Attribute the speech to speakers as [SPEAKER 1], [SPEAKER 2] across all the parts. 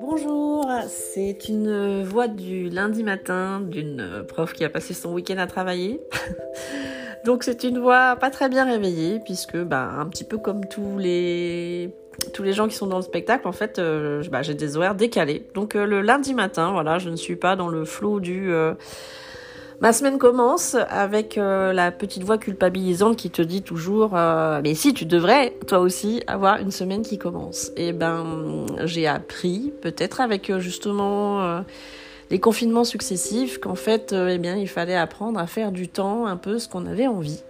[SPEAKER 1] Bonjour, c'est une voix du lundi matin d'une prof qui a passé son week-end à travailler. Donc c'est une voix pas très bien réveillée puisque bah, un petit peu comme tous les tous les gens qui sont dans le spectacle, en fait, euh, bah, j'ai des horaires décalés. Donc euh, le lundi matin, voilà, je ne suis pas dans le flot du euh, Ma semaine commence avec la petite voix culpabilisante qui te dit toujours mais si tu devrais toi aussi avoir une semaine qui commence. Et ben j'ai appris peut-être avec justement les confinements successifs qu'en fait eh bien il fallait apprendre à faire du temps un peu ce qu'on avait envie.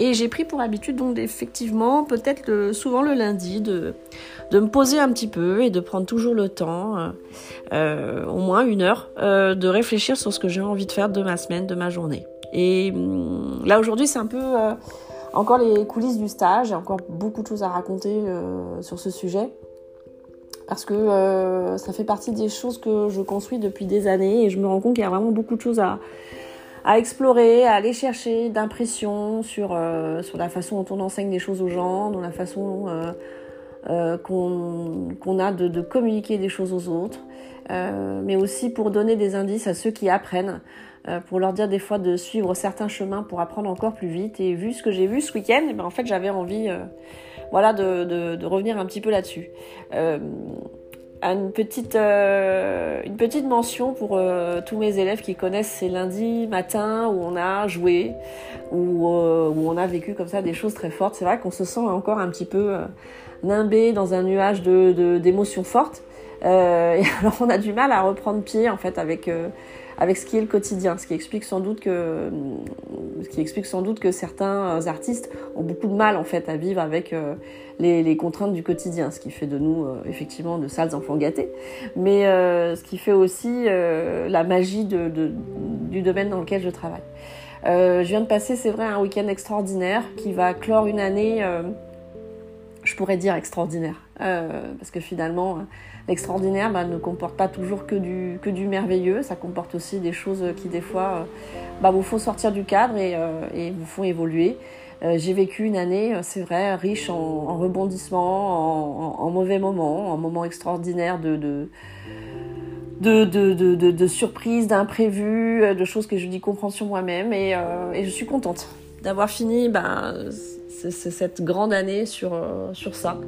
[SPEAKER 1] Et j'ai pris pour habitude, donc effectivement, peut-être souvent le lundi, de, de me poser un petit peu et de prendre toujours le temps, euh, euh, au moins une heure, euh, de réfléchir sur ce que j'ai envie de faire de ma semaine, de ma journée. Et hum, là aujourd'hui, c'est un peu encore les coulisses du stage. J'ai encore beaucoup de choses à raconter sur ce sujet parce que ça fait partie des choses que je construis depuis des années et je me rends compte qu'il y a vraiment beaucoup de choses à, à explorer, à aller chercher d'impressions sur, euh, sur la façon dont on enseigne des choses aux gens, dans la façon euh, euh, qu'on a de, communiquer des choses aux autres, mais aussi pour donner des indices à ceux qui apprennent, pour leur dire des fois de suivre certains chemins pour apprendre encore plus vite. Et vu ce que j'ai vu ce week-end, eh ben, en fait j'avais envie voilà, de, revenir un petit peu là-dessus une petite, euh, une petite mention pour euh, tous mes élèves qui connaissent ces lundis matins où on a joué, où, euh, où on a vécu comme ça des choses très fortes. C'est vrai qu'on se sent encore un petit peu nimbé dans un nuage de, d'émotions fortes. et alors on a du mal à reprendre pied en fait avec avec ce qui est le quotidien, ce qui explique sans doute que, ce qui explique sans doute que certains artistes ont beaucoup de mal en fait à vivre avec euh, les, les, contraintes du quotidien, ce qui fait de nous euh, effectivement de sales enfants gâtés, mais euh, ce qui fait aussi la magie de, de, du domaine dans lequel je travaille. je viens de passer, c'est vrai, un week-end extraordinaire qui va clore une année, je pourrais dire extraordinaire, parce que finalement L'extraordinaire bah, ne comporte pas toujours que du, merveilleux, ça comporte aussi des choses qui des fois euh, bah, vous font sortir du cadre et, euh, vous font évoluer. Euh, j'ai vécu une année, c'est vrai, riche en, en rebondissements, en, mauvais moments, en moments extraordinaires de, surprises, d'imprévus, de choses que je dis comprendre sur moi-même et, je suis contente d'avoir fini ben, c'est cette grande année sur, euh, sur ça.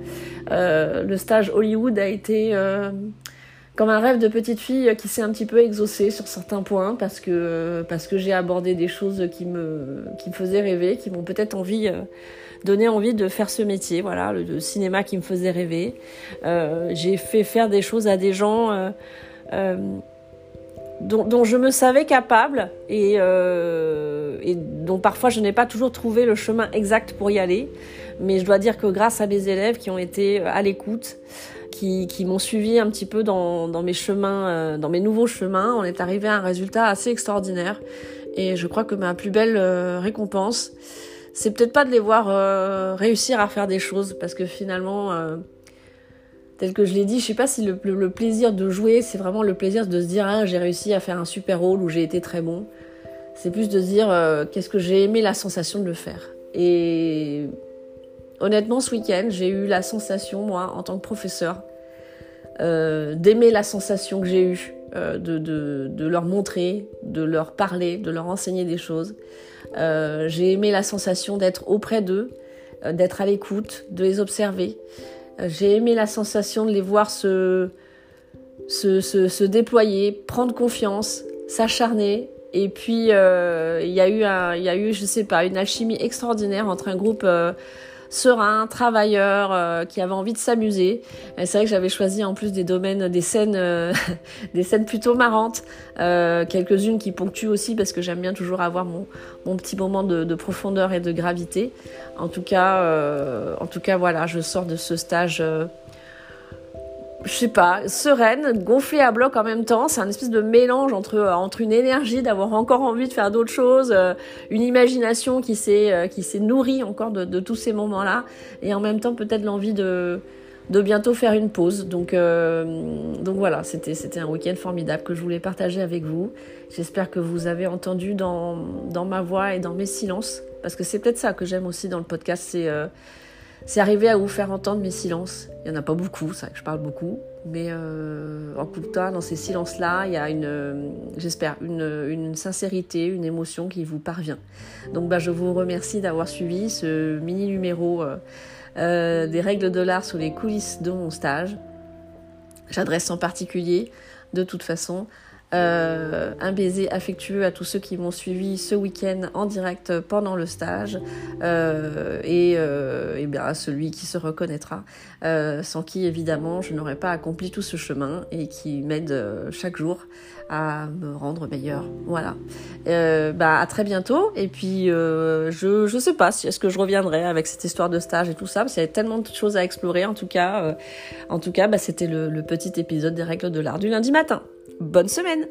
[SPEAKER 1] Euh, le stage Hollywood a été euh, comme un rêve de petite fille qui s'est un petit peu exaucé sur certains points parce que, parce que j'ai abordé des choses qui me, qui me faisaient rêver, qui m'ont peut-être envie donné envie de faire ce métier, voilà, le, cinéma qui me faisait rêver. j'ai fait faire des choses à des gens dont, je me savais capable et, euh, et dont parfois je n'ai pas toujours trouvé le chemin exact pour y aller. Mais je dois dire que grâce à mes élèves qui ont été à l'écoute, qui, qui m'ont suivi un petit peu dans, dans mes chemins, euh, dans mes nouveaux chemins, on est arrivé à un résultat assez extraordinaire. Et je crois que ma plus belle euh, récompense, c'est peut-être pas de les voir euh, réussir à faire des choses, parce que finalement tel que je l'ai dit, je sais pas si le, plaisir de jouer, c'est vraiment le plaisir de se dire ah j'ai réussi à faire un super rôle ou j'ai été très bon. C'est plus de dire euh, qu'est-ce que j'ai aimé la sensation de le faire. Et honnêtement, ce week-end, j'ai eu la sensation, moi, en tant que professeur, euh, d'aimer la sensation que j'ai eue, euh, de, leur montrer, de leur parler, de leur enseigner des choses. j'ai aimé la sensation d'être auprès d'eux, d'être à l'écoute, de les observer. J'ai aimé la sensation de les voir se, se, se, déployer, prendre confiance, s'acharner. Et puis, euh, il y a eu, un, y a eu, je sais pas, une alchimie extraordinaire entre un groupe euh, serein, travailleur, euh, qui avait envie de s'amuser. C'est vrai que j'avais choisi en plus des domaines, des scènes, des scènes plutôt marrantes, quelques-unes qui ponctuent aussi parce que j'aime bien toujours avoir mon, mon petit moment de, de, profondeur et de gravité. En tout cas, euh, en tout cas, voilà, je sors de ce stage. Euh, je sais pas, sereine, gonflée à bloc en même temps. C'est un espèce de mélange entre euh, entre une énergie d'avoir encore envie de faire d'autres choses, une imagination qui s'est qui s'est nourrie encore de, de tous ces moments-là, et en même temps peut-être l'envie de de bientôt faire une pause. Donc, donc voilà, c'était, c'était un week-end formidable que je voulais partager avec vous. J'espère que vous avez entendu dans, dans ma voix et dans mes silences parce que c'est peut-être ça que j'aime aussi dans le podcast, c'est euh, c'est arrivé à vous faire entendre mes silences. Il n'y en a pas beaucoup, c'est vrai que je parle beaucoup, mais euh, en coup de temps, dans ces silences-là, il y a une, j'espère, une, sincérité, une émotion qui vous parvient. Donc bah, je vous remercie d'avoir suivi ce mini numéro euh, euh, des règles de l'art sur les coulisses de mon stage. J'adresse en particulier, de toute façon, euh, un baiser affectueux à tous ceux qui m'ont suivi ce week-end en direct pendant le stage euh, et, euh, bien à celui qui se reconnaîtra, euh, sans qui évidemment je n'aurais pas accompli tout ce chemin et qui m'aide euh, chaque jour à me rendre meilleur. Voilà. Euh, bah à très bientôt et puis je je sais pas si est-ce que je reviendrai avec cette histoire de stage et tout ça parce qu'il y a tellement de choses à explorer en tout cas en tout cas bah, c'était le, le petit épisode des règles de l'art du lundi matin. Bonne semaine